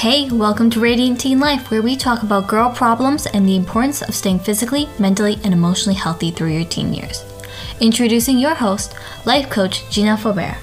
Hey, welcome to Radiant Teen Life, where we talk about girl problems and the importance of staying physically, mentally, and emotionally healthy through your teen years. Introducing your host, life coach Gina Faubert.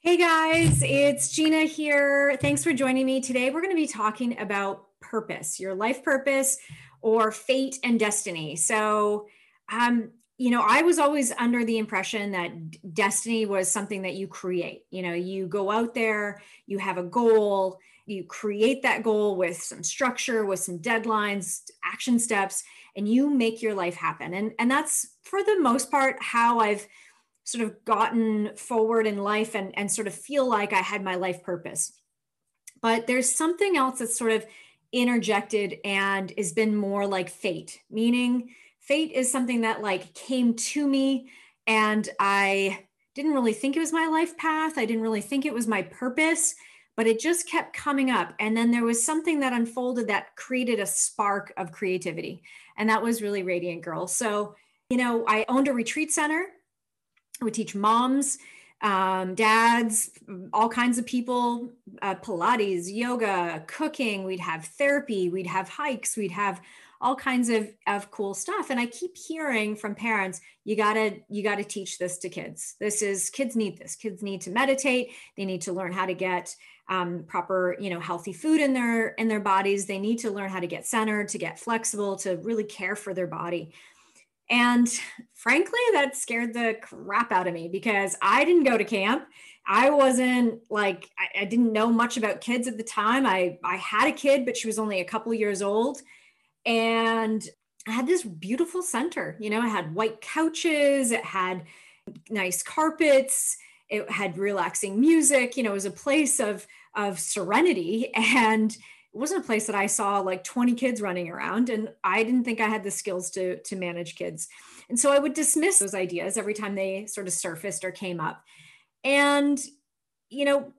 Hey guys, it's Gina here. Thanks for joining me today. We're going to be talking about purpose, your life purpose, or fate and destiny. So, um, you know, I was always under the impression that destiny was something that you create. You know, you go out there, you have a goal, you create that goal with some structure, with some deadlines, action steps, and you make your life happen. And, and that's for the most part how I've sort of gotten forward in life and, and sort of feel like I had my life purpose. But there's something else that's sort of interjected and has been more like fate, meaning fate is something that like came to me and I didn't really think it was my life path. I didn't really think it was my purpose, but it just kept coming up. And then there was something that unfolded that created a spark of creativity. And that was really Radiant Girl. So, you know, I owned a retreat center. We teach moms, um, dads, all kinds of people, uh, Pilates, yoga, cooking. We'd have therapy, we'd have hikes, we'd have all kinds of, of cool stuff. And i keep hearing from parents you gotta you gotta teach this to kids. This is kids need this. Kids need to meditate. They need to learn how to get um, proper you know healthy food in their in their bodies. They need to learn how to get centered to get flexible to really care for their body. And frankly that scared the crap out of me because i didn't go to camp. I wasn't like I, I, didn't know much about kids at the time. I I had a kid, but she was only a couple years old. And I had this beautiful center. You know, it had white couches, it had nice carpets, it had relaxing music. You know, it was a place of of serenity and it wasn't a place that I saw like 20 kids running around and I didn't think I had the skills to to manage kids. And so I would dismiss those ideas every time they sort of surfaced or came up. And you know,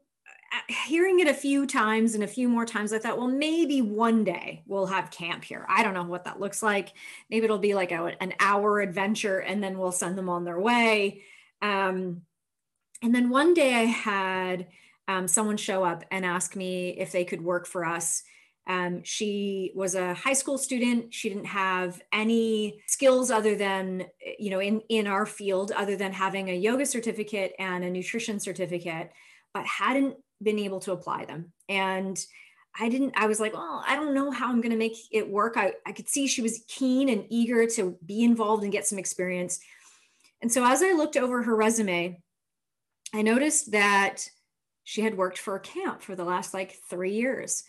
hearing it a few times and a few more times, I thought, well, maybe one day we'll have camp here. I don't know what that looks like. Maybe it'll be like a, an hour adventure and then we'll send them on their way. Um, and then one day I had um, someone show up and ask me if they could work for us. Um, she was a high school student. She didn't have any skills other than, you know, in, in our field, other than having a yoga certificate and a nutrition certificate, but hadn't been able to apply them. And I didn't, I was like, well, I don't know how I'm going to make it work. I, I could see she was keen and eager to be involved and get some experience. And so as I looked over her resume, I noticed that she had worked for a camp for the last like three years.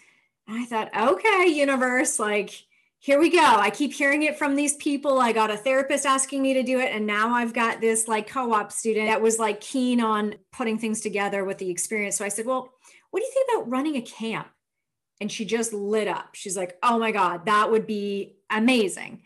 And I thought, okay, universe, like, here we go. I keep hearing it from these people. I got a therapist asking me to do it. And now I've got this like co op student that was like keen on putting things together with the experience. So I said, Well, what do you think about running a camp? And she just lit up. She's like, Oh my God, that would be amazing.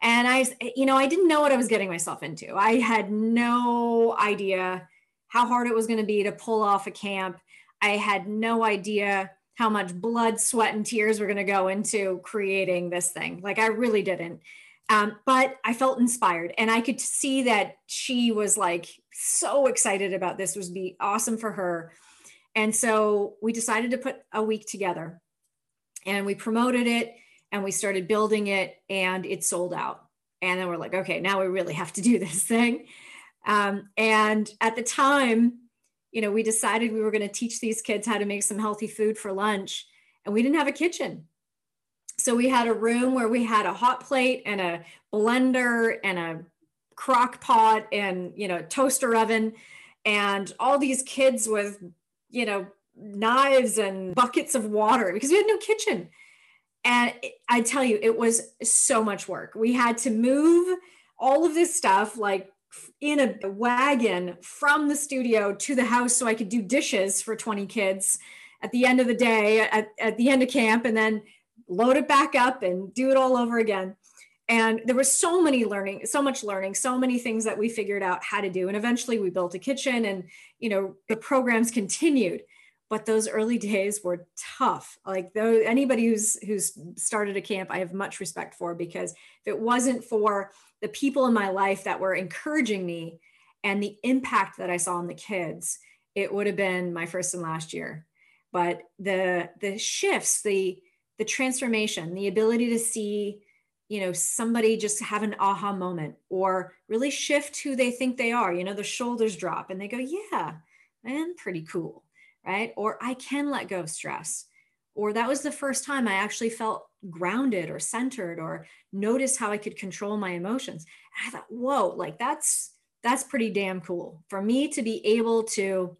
And I, you know, I didn't know what I was getting myself into. I had no idea how hard it was going to be to pull off a camp. I had no idea how much blood, sweat, and tears were going to go into creating this thing. Like I really didn't. Um, but I felt inspired and I could see that she was like so excited about this was be awesome for her. And so we decided to put a week together and we promoted it and we started building it and it sold out. And then we're like, okay, now we really have to do this thing. Um, and at the time, you know, we decided we were going to teach these kids how to make some healthy food for lunch, and we didn't have a kitchen. So we had a room where we had a hot plate and a blender and a crock pot and, you know, toaster oven and all these kids with, you know, knives and buckets of water because we had no kitchen. And I tell you, it was so much work. We had to move all of this stuff like in a wagon from the studio to the house so I could do dishes for 20 kids at the end of the day, at, at the end of camp, and then load it back up and do it all over again. And there was so many learning, so much learning, so many things that we figured out how to do. And eventually we built a kitchen and, you know, the programs continued. But those early days were tough. Like though anybody who's who's started a camp, I have much respect for because if it wasn't for the people in my life that were encouraging me and the impact that I saw in the kids, it would have been my first and last year. But the the shifts, the the transformation, the ability to see, you know, somebody just have an aha moment or really shift who they think they are. You know, the shoulders drop and they go, yeah, I am pretty cool, right? Or I can let go of stress. Or that was the first time I actually felt grounded or centered or noticed how I could control my emotions. And I thought, whoa, like that's that's pretty damn cool. For me to be able to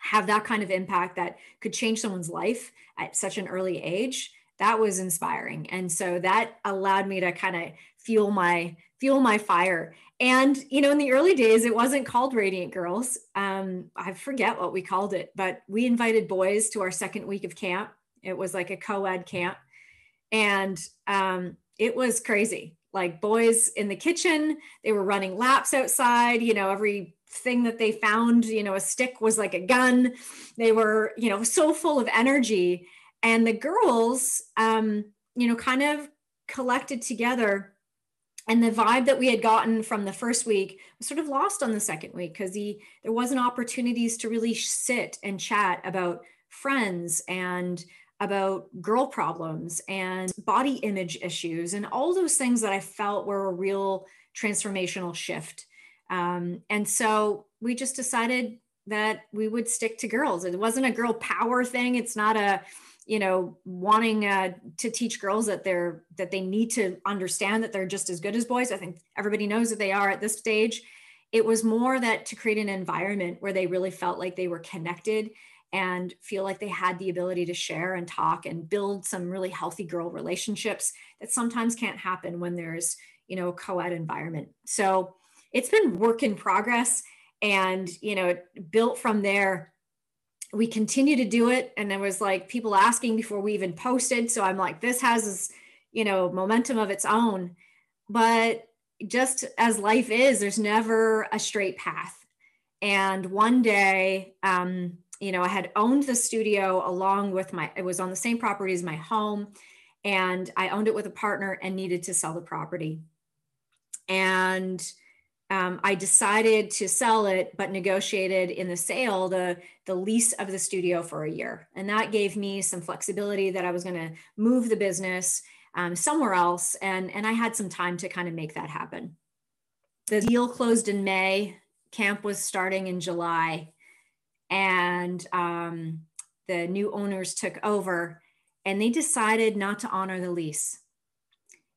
have that kind of impact that could change someone's life at such an early age that was inspiring. And so that allowed me to kind of fuel my fuel my fire. And you know in the early days it wasn't called radiant girls. Um, i forget what we called it but we invited boys to our second week of camp it was like a co-ed camp. And um, it was crazy. Like boys in the kitchen they were running laps outside you know everything that they found you know a stick was like a gun. They were you know so full of energy. And the girls um you know kind of collected together. And the vibe that we had gotten from the first week was sort of lost on the second week because the there wasn't opportunities to really sit and chat about friends and about girl problems and body image issues and all those things that I felt were a real transformational shift. Um, and so we just decided that we would stick to girls. It wasn't a girl power thing. It's not a, you know, wanting uh, to teach girls that they're that they need to understand that they're just as good as boys. I think everybody knows that they are at this stage. It was more that to create an environment where they really felt like they were connected and feel like they had the ability to share and talk and build some really healthy girl relationships that sometimes can't happen when there's you know a co-ed environment. So it's been work in progress and you know built from there. We continue to do it. And there was like people asking before we even posted. So i'm like this has this you know momentum of its own. But just as life is there's never a straight path. And one day um, you know, I had owned the studio along with my, it was on the same property as my home. And I owned it with a partner and needed to sell the property. And um, I decided to sell it, but negotiated in the sale the, the lease of the studio for a year. And that gave me some flexibility that I was going to move the business um, somewhere else. And, and I had some time to kind of make that happen. The deal closed in May, camp was starting in July and um, the new owners took over and they decided not to honor the lease,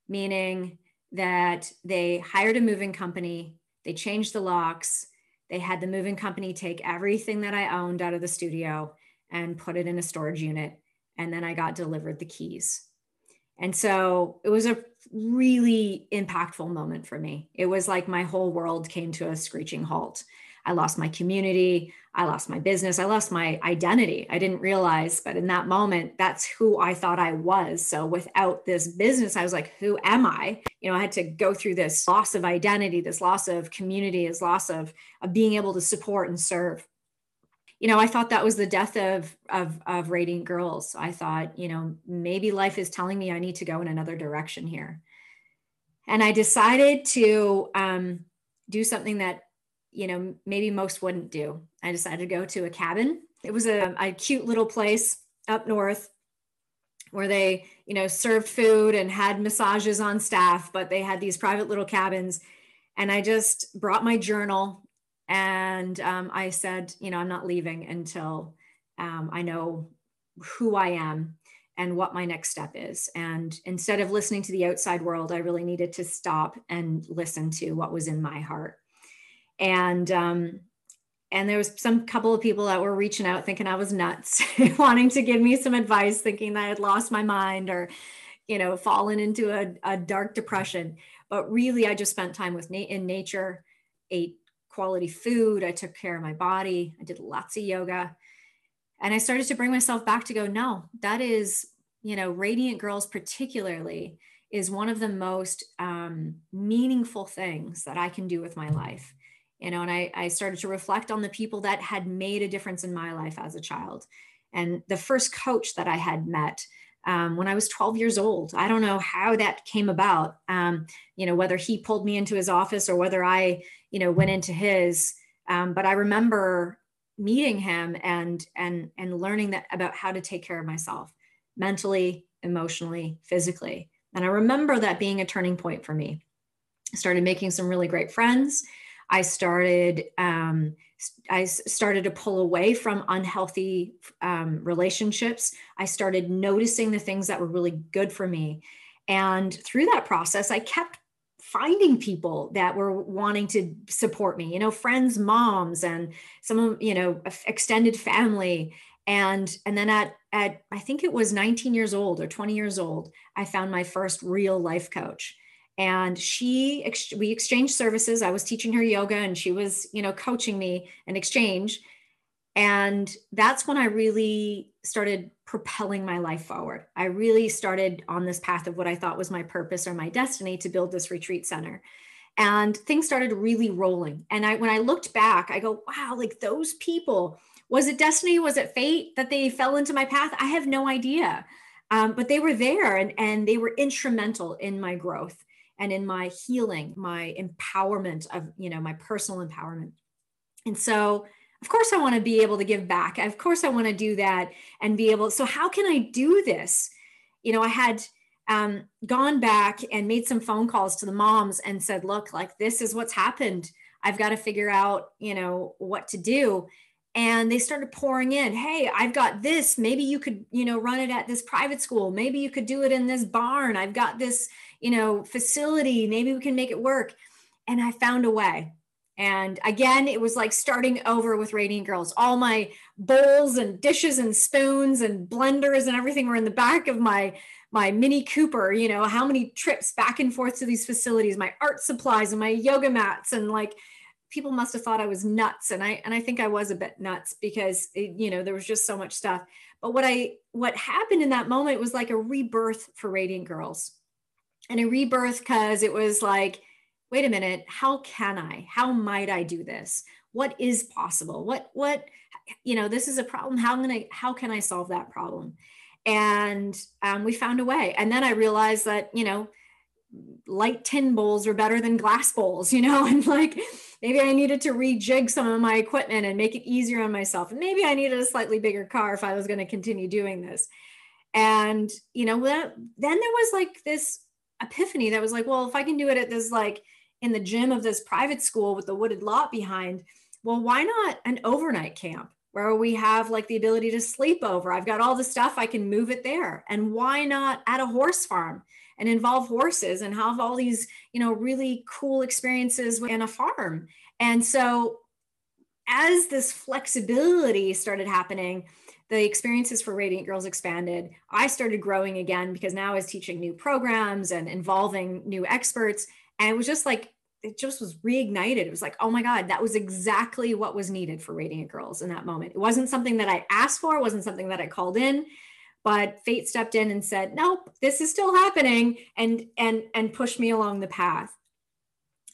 meaning that they hired a moving company, they changed the locks, they had the moving company take everything that I owned out of the studio and put it in a storage unit. And then I got delivered the keys. And so it was a really impactful moment for me. It was like my whole world came to a screeching halt. I lost my community. I lost my business. I lost my identity. I didn't realize, but in that moment, that's who I thought I was. So without this business, I was like, who am I? You know, I had to go through this loss of identity, this loss of community, this loss of, of being able to support and serve. You know, I thought that was the death of, of, of Radiant Girls. I thought, you know, maybe life is telling me I need to go in another direction here. And I decided to um, do something that you know, maybe most wouldn't do. I decided to go to a cabin. It was a, a cute little place up north where they, you know, served food and had massages on staff, but they had these private little cabins. And I just brought my journal and um, I said, you know, I'm not leaving until um, I know who I am and what my next step is. And instead of listening to the outside world, I really needed to stop and listen to what was in my heart and um, and there was some couple of people that were reaching out thinking I was nuts, wanting to give me some advice, thinking that I had lost my mind or, you know, fallen into a, a dark depression. But really, I just spent time with in nature, ate quality food. I took care of my body. I did lots of yoga, and I started to bring myself back to go. No, that is, you know, Radiant Girls particularly is one of the most um, meaningful things that I can do with my life you know and I, I started to reflect on the people that had made a difference in my life as a child and the first coach that i had met um, when I was 12 years old. I don't know how that came about. Um, you know, whether he pulled me into his office or whether I, you know, went into his. Um, but I remember meeting him and and and learning that about how to take care of myself mentally, emotionally, physically. And I remember that being a turning point for me. I started making some really great friends. I started um, I started to pull away from unhealthy um, relationships. I started noticing the things that were really good for me. And through that process, I kept finding people that were wanting to support me, you know, friends, moms, and some you know, extended family. And, and then at, at, I think it was 19 years old or 20 years old, I found my first real life coach and she we exchanged services. I was teaching her yoga and she was you know coaching me in exchange. And that's when i really started propelling my life forward. I really started on this path of what i thought was my purpose or my destiny to build this retreat center. And things started really rolling. And i when i looked back i go wow like those people was it destiny? Was it fate that they fell into my path? I have no idea. Um, but they were there and, and they were instrumental in my growth and in my healing, my empowerment of, you know, my personal empowerment. And so, of course, I want to be able to give back. Of course, I want to do that and be able. So, how can I do this? You know, I had um, gone back and made some phone calls to the moms and said, look, like this is what's happened. I've got to figure out, you know, what to do. And they started pouring in, hey, I've got this. Maybe you could, you know, run it at this private school. Maybe you could do it in this barn. I've got this, you know, facility. Maybe we can make it work. And I found a way. And again, it was like starting over with Radiant Girls. All my bowls and dishes and spoons and blenders and everything were in the back of my my Mini Cooper. You know, how many trips back and forth to these facilities, my art supplies and my yoga mats and like people must have thought I was nuts and I and I think I was a bit nuts because it, you know there was just so much stuff but what I what happened in that moment was like a rebirth for Radiant Girls and a rebirth because it was like, wait a minute, how can I? How might I do this? What is possible? What, what, you know, this is a problem. How am I, how can I solve that problem? And um, we found a way. And then I realized that, you know, light tin bowls are better than glass bowls, you know, and like maybe I needed to rejig some of my equipment and make it easier on myself. And maybe I needed a slightly bigger car if I was going to continue doing this. And, you know, then there was like this epiphany that was like, well, if I can do it at this, like in the gym of this private school with the wooded lot behind, well, why not an overnight camp where we have like the ability to sleep over? I've got all the stuff, I can move it there. And why not at a horse farm? and involve horses and have all these you know really cool experiences in a farm and so as this flexibility started happening the experiences for Radiant Girls expanded. I started growing again because now I was teaching new programs and involving new experts. And it was just like, it just was reignited. It was like, oh my God, that was exactly what was needed for Radiant Girls in that moment. It wasn't something that I asked for, it wasn't something that I called in, but fate stepped in and said, nope, this is still happening and and and pushed me along the path.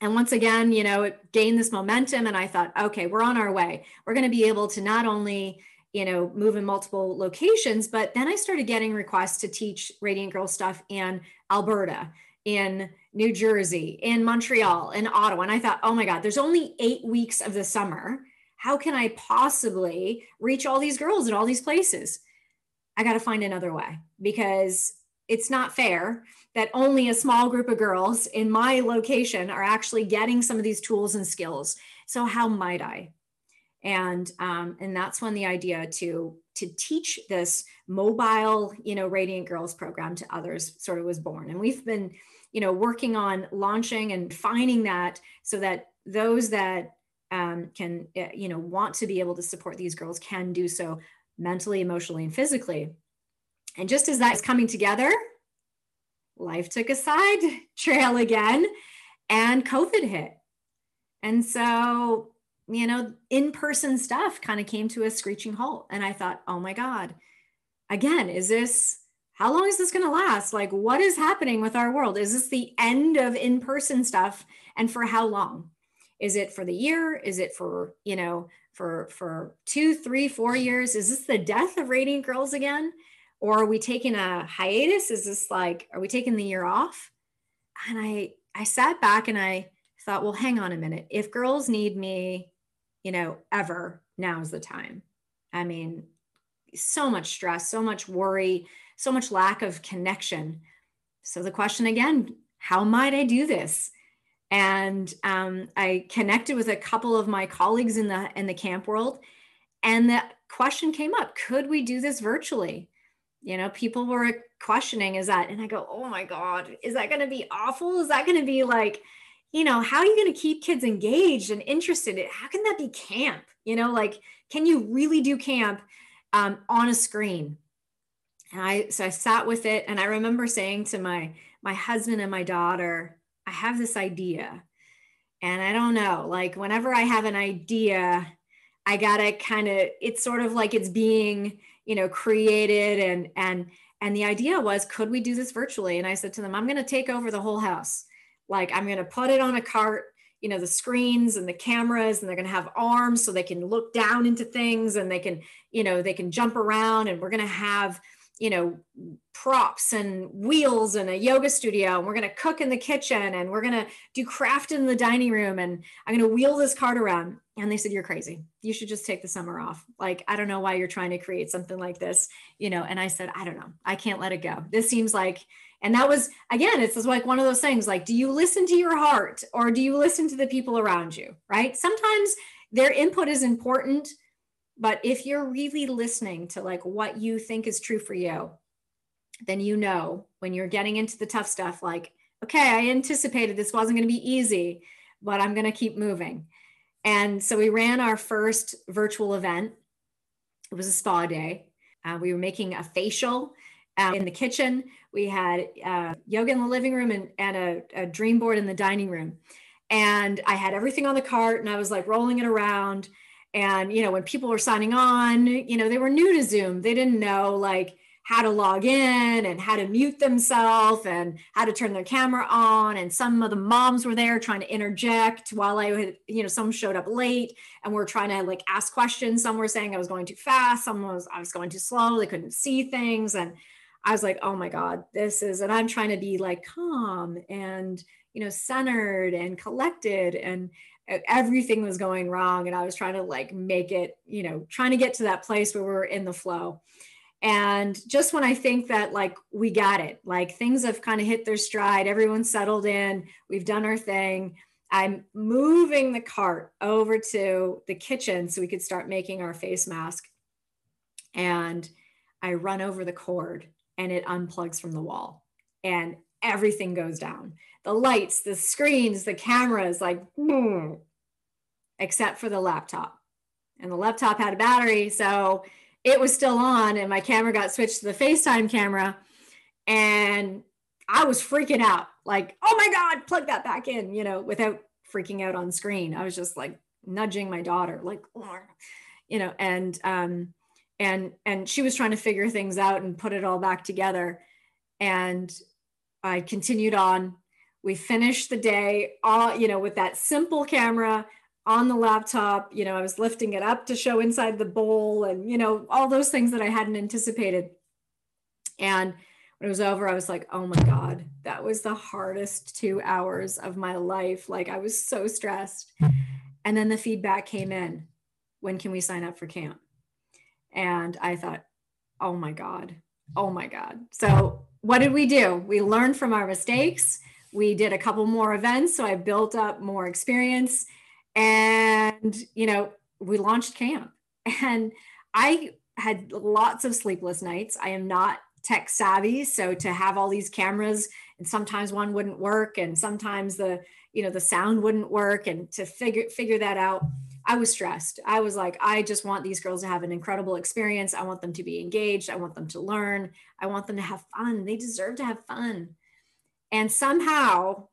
And once again, you know, it gained this momentum. And I thought, okay, we're on our way. We're going to be able to not only you know, move in multiple locations. But then I started getting requests to teach Radiant Girl stuff in Alberta, in New Jersey, in Montreal, in Ottawa. And I thought, oh my God, there's only eight weeks of the summer. How can I possibly reach all these girls in all these places? I got to find another way because it's not fair that only a small group of girls in my location are actually getting some of these tools and skills. So, how might I? And um, and that's when the idea to to teach this mobile you know radiant girls program to others sort of was born. And we've been you know working on launching and finding that so that those that um, can eh, you know want to be able to support these girls can do so mentally emotionally and physically. And just as that is coming together life took a side trail again and covid hit. And so you know, in person stuff kind of came to a screeching halt. And I thought, oh my God, again, is this, how long is this going to last? Like, what is happening with our world? Is this the end of in person stuff? And for how long? Is it for the year? Is it for, you know, for, for two, three, four years? Is this the death of Radiant Girls again? or are we taking a hiatus is this like are we taking the year off and i i sat back and i thought well hang on a minute if girls need me you know ever now's the time. I mean so much stress so much worry so much lack of connection. So the question again how might i do this? And um, i connected with a couple of my colleagues in the in the camp world and the question came up could we do this virtually? You know people were questioning is that and i go oh my god is that going to be awful? Is that going to be like you know how are you going to keep kids engaged and interested? How can that be camp? You know like can you really do camp um, on a screen? And i so i sat with it and i remember saying to my my husband and my daughter i have this idea. And i don't know like whenever i have an idea i gotta kind of it's sort of like it's being you know created and and and the idea was could we do this virtually? And i said to them i'm going to take over the whole house like i'm going to put it on a cart you know the screens and the cameras and they're going to have arms so they can look down into things and they can you know they can jump around and we're going to have you know props and wheels and a yoga studio and we're going to cook in the kitchen and we're going to do craft in the dining room and i'm going to wheel this cart around. And they said you're crazy. You should just take the summer off. Like i don't know why you're trying to create something like this you know. And i said i don't know. I can't let it go. This seems like and that was again it's like one of those things like do you listen to your heart or do you listen to the people around you right? Sometimes their input is important but if you're really listening to like what you think is true for you, then you know when you're getting into the tough stuff, like, okay, I anticipated this wasn't going to be easy, but I'm going to keep moving. And so we ran our first virtual event. It was a spa day. Uh, we were making a facial uh, in the kitchen. We had uh, yoga in the living room and, and a, a dream board in the dining room. And I had everything on the cart and I was like rolling it around and you know when people were signing on you know they were new to zoom. They didn't know like how to log in and how to mute themselves and how to turn their camera on. And some of the moms were there trying to interject while i had you know some showed up late and we're trying to like ask questions. Some were saying i was going too fast. Some was i was going too slow. They couldn't see things. And i was like oh my god this is and i'm trying to be like calm and you know centered and collected. And everything was going wrong and i was trying to like make it you know trying to get to that place where we are in the flow. And just when i think that like we got it like things have kind of hit their stride everyone's settled in we've done our thing i'm moving the cart over to the kitchen so we could start making our face mask. And i run over the cord and it unplugs from the wall and everything goes down the lights, the screens, the cameras, like, boom, except for the laptop. And the laptop had a battery. So it was still on, and my camera got switched to the FaceTime camera. And I was freaking out, like, oh my God, plug that back in, you know, without freaking out on screen. I was just like nudging my daughter, like, you know, and, um, and, and she was trying to figure things out and put it all back together. And I continued on we finished the day all you know with that simple camera on the laptop you know i was lifting it up to show inside the bowl and you know all those things that i hadn't anticipated. And when it was over i was like oh my god that was the hardest two hours of my life. Like i was so stressed. And then the feedback came in when can we sign up for camp? And i thought oh my god oh my god. So what did we do? We learned from our mistakes we did a couple more events so i built up more experience. And you know we launched camp. And i had lots of sleepless nights. I am not tech savvy so to have all these cameras and sometimes one wouldn't work and sometimes the you know the sound wouldn't work and to figure figure that out i was stressed. I was like i just want these girls to have an incredible experience. I want them to be engaged. I want them to learn. I want them to have fun. They deserve to have fun and somehow,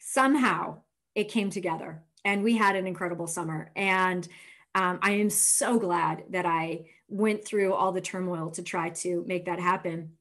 somehow it came together and we had an incredible summer. And um, I am so glad that I went through all the turmoil to try to make that happen.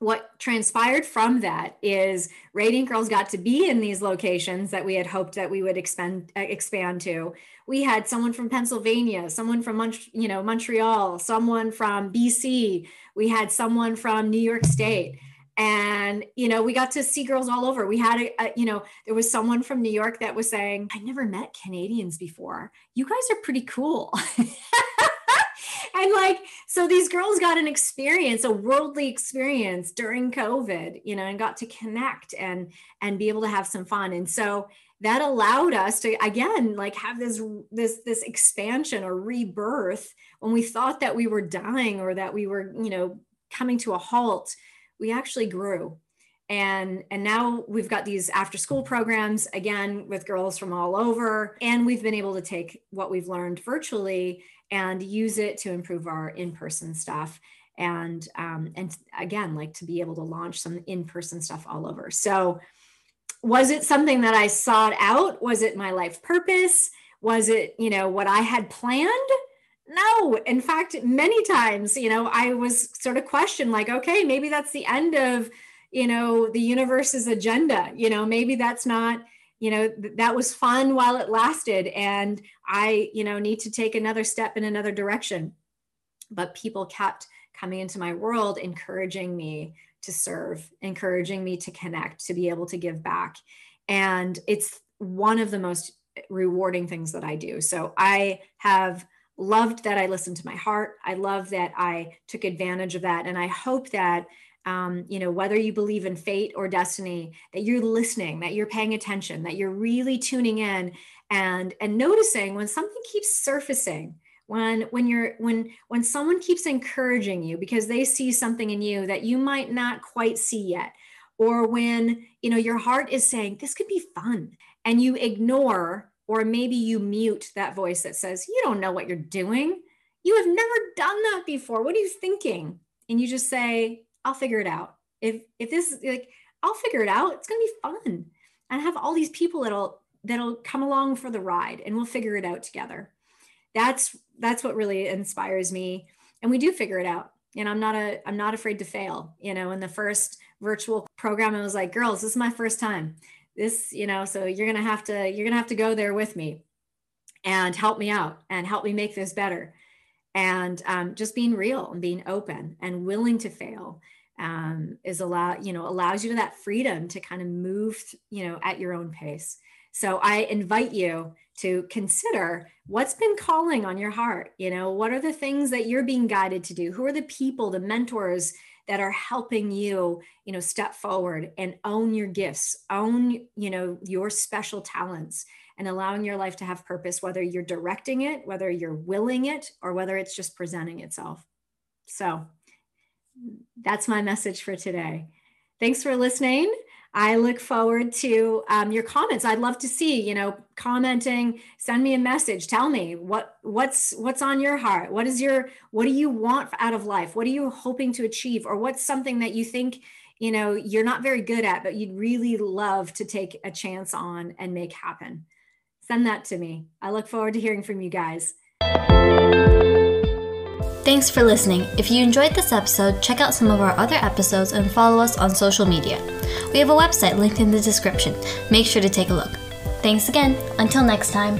what transpired from that is Radiant Girls got to be in these locations that we had hoped that we would expand uh, expand to. We had someone from Pennsylvania, someone from you know Montreal, someone from BC. We had someone from New York State, and you know we got to see girls all over. We had a, a you know there was someone from New York that was saying, "I never met Canadians before. You guys are pretty cool." and like so these girls got an experience a worldly experience during covid you know and got to connect and and be able to have some fun and so that allowed us to again like have this this this expansion or rebirth when we thought that we were dying or that we were you know coming to a halt we actually grew. And and now we've got these after school programs again with girls from all over. And we've been able to take what we've learned virtually and use it to improve our in-person stuff. And um, and again like to be able to launch some in-person stuff all over. So was it something that i sought out? Was it my life purpose? Was it you know what i had planned no in fact many times you know i was sort of questioned like okay maybe that's the end of you know the universe's agenda. You know maybe that's not you know th- that was fun while it lasted and i you know need to take another step in another direction. But people kept coming into my world encouraging me to serve encouraging me to connect to be able to give back. And it's one of the most rewarding things that i do. So i have loved that i listened to my heart. I love that i took advantage of that. And i hope that um, you know, whether you believe in fate or destiny, that you're listening, that you're paying attention, that you're really tuning in and and noticing when something keeps surfacing, when when you're when when someone keeps encouraging you because they see something in you that you might not quite see yet, or when you know your heart is saying this could be fun, and you ignore or maybe you mute that voice that says you don't know what you're doing, you have never done that before. What are you thinking? And you just say, I'll figure it out. If if this is like I'll figure it out. It's gonna be fun. And I have all these people that'll that'll come along for the ride and we'll figure it out together. That's that's what really inspires me. And we do figure it out. And I'm not a I'm not afraid to fail. You know, in the first virtual program, I was like, girls, this is my first time. This, you know, so you're gonna have to, you're gonna have to go there with me and help me out and help me make this better. And um, just being real and being open and willing to fail um, is allow you know allows you that freedom to kind of move you know at your own pace. So i invite you to consider what's been calling on your heart. You know what are the things that you're being guided to do? Who are the people the mentors that are helping you you know step forward and own your gifts own you know your special talents and allowing your life to have purpose whether you're directing it whether you're willing it or whether it's just presenting itself so that's my message for today. Thanks for listening. I look forward to um, your comments. I'd love to see, you know, commenting. Send me a message. Tell me what what's what's on your heart. What is your what do you want out of life? What are you hoping to achieve, or what's something that you think you know you're not very good at, but you'd really love to take a chance on and make happen. Send that to me. I look forward to hearing from you guys. Thanks for listening. If you enjoyed this episode, check out some of our other episodes and follow us on social media. We have a website linked in the description. Make sure to take a look. Thanks again. Until next time.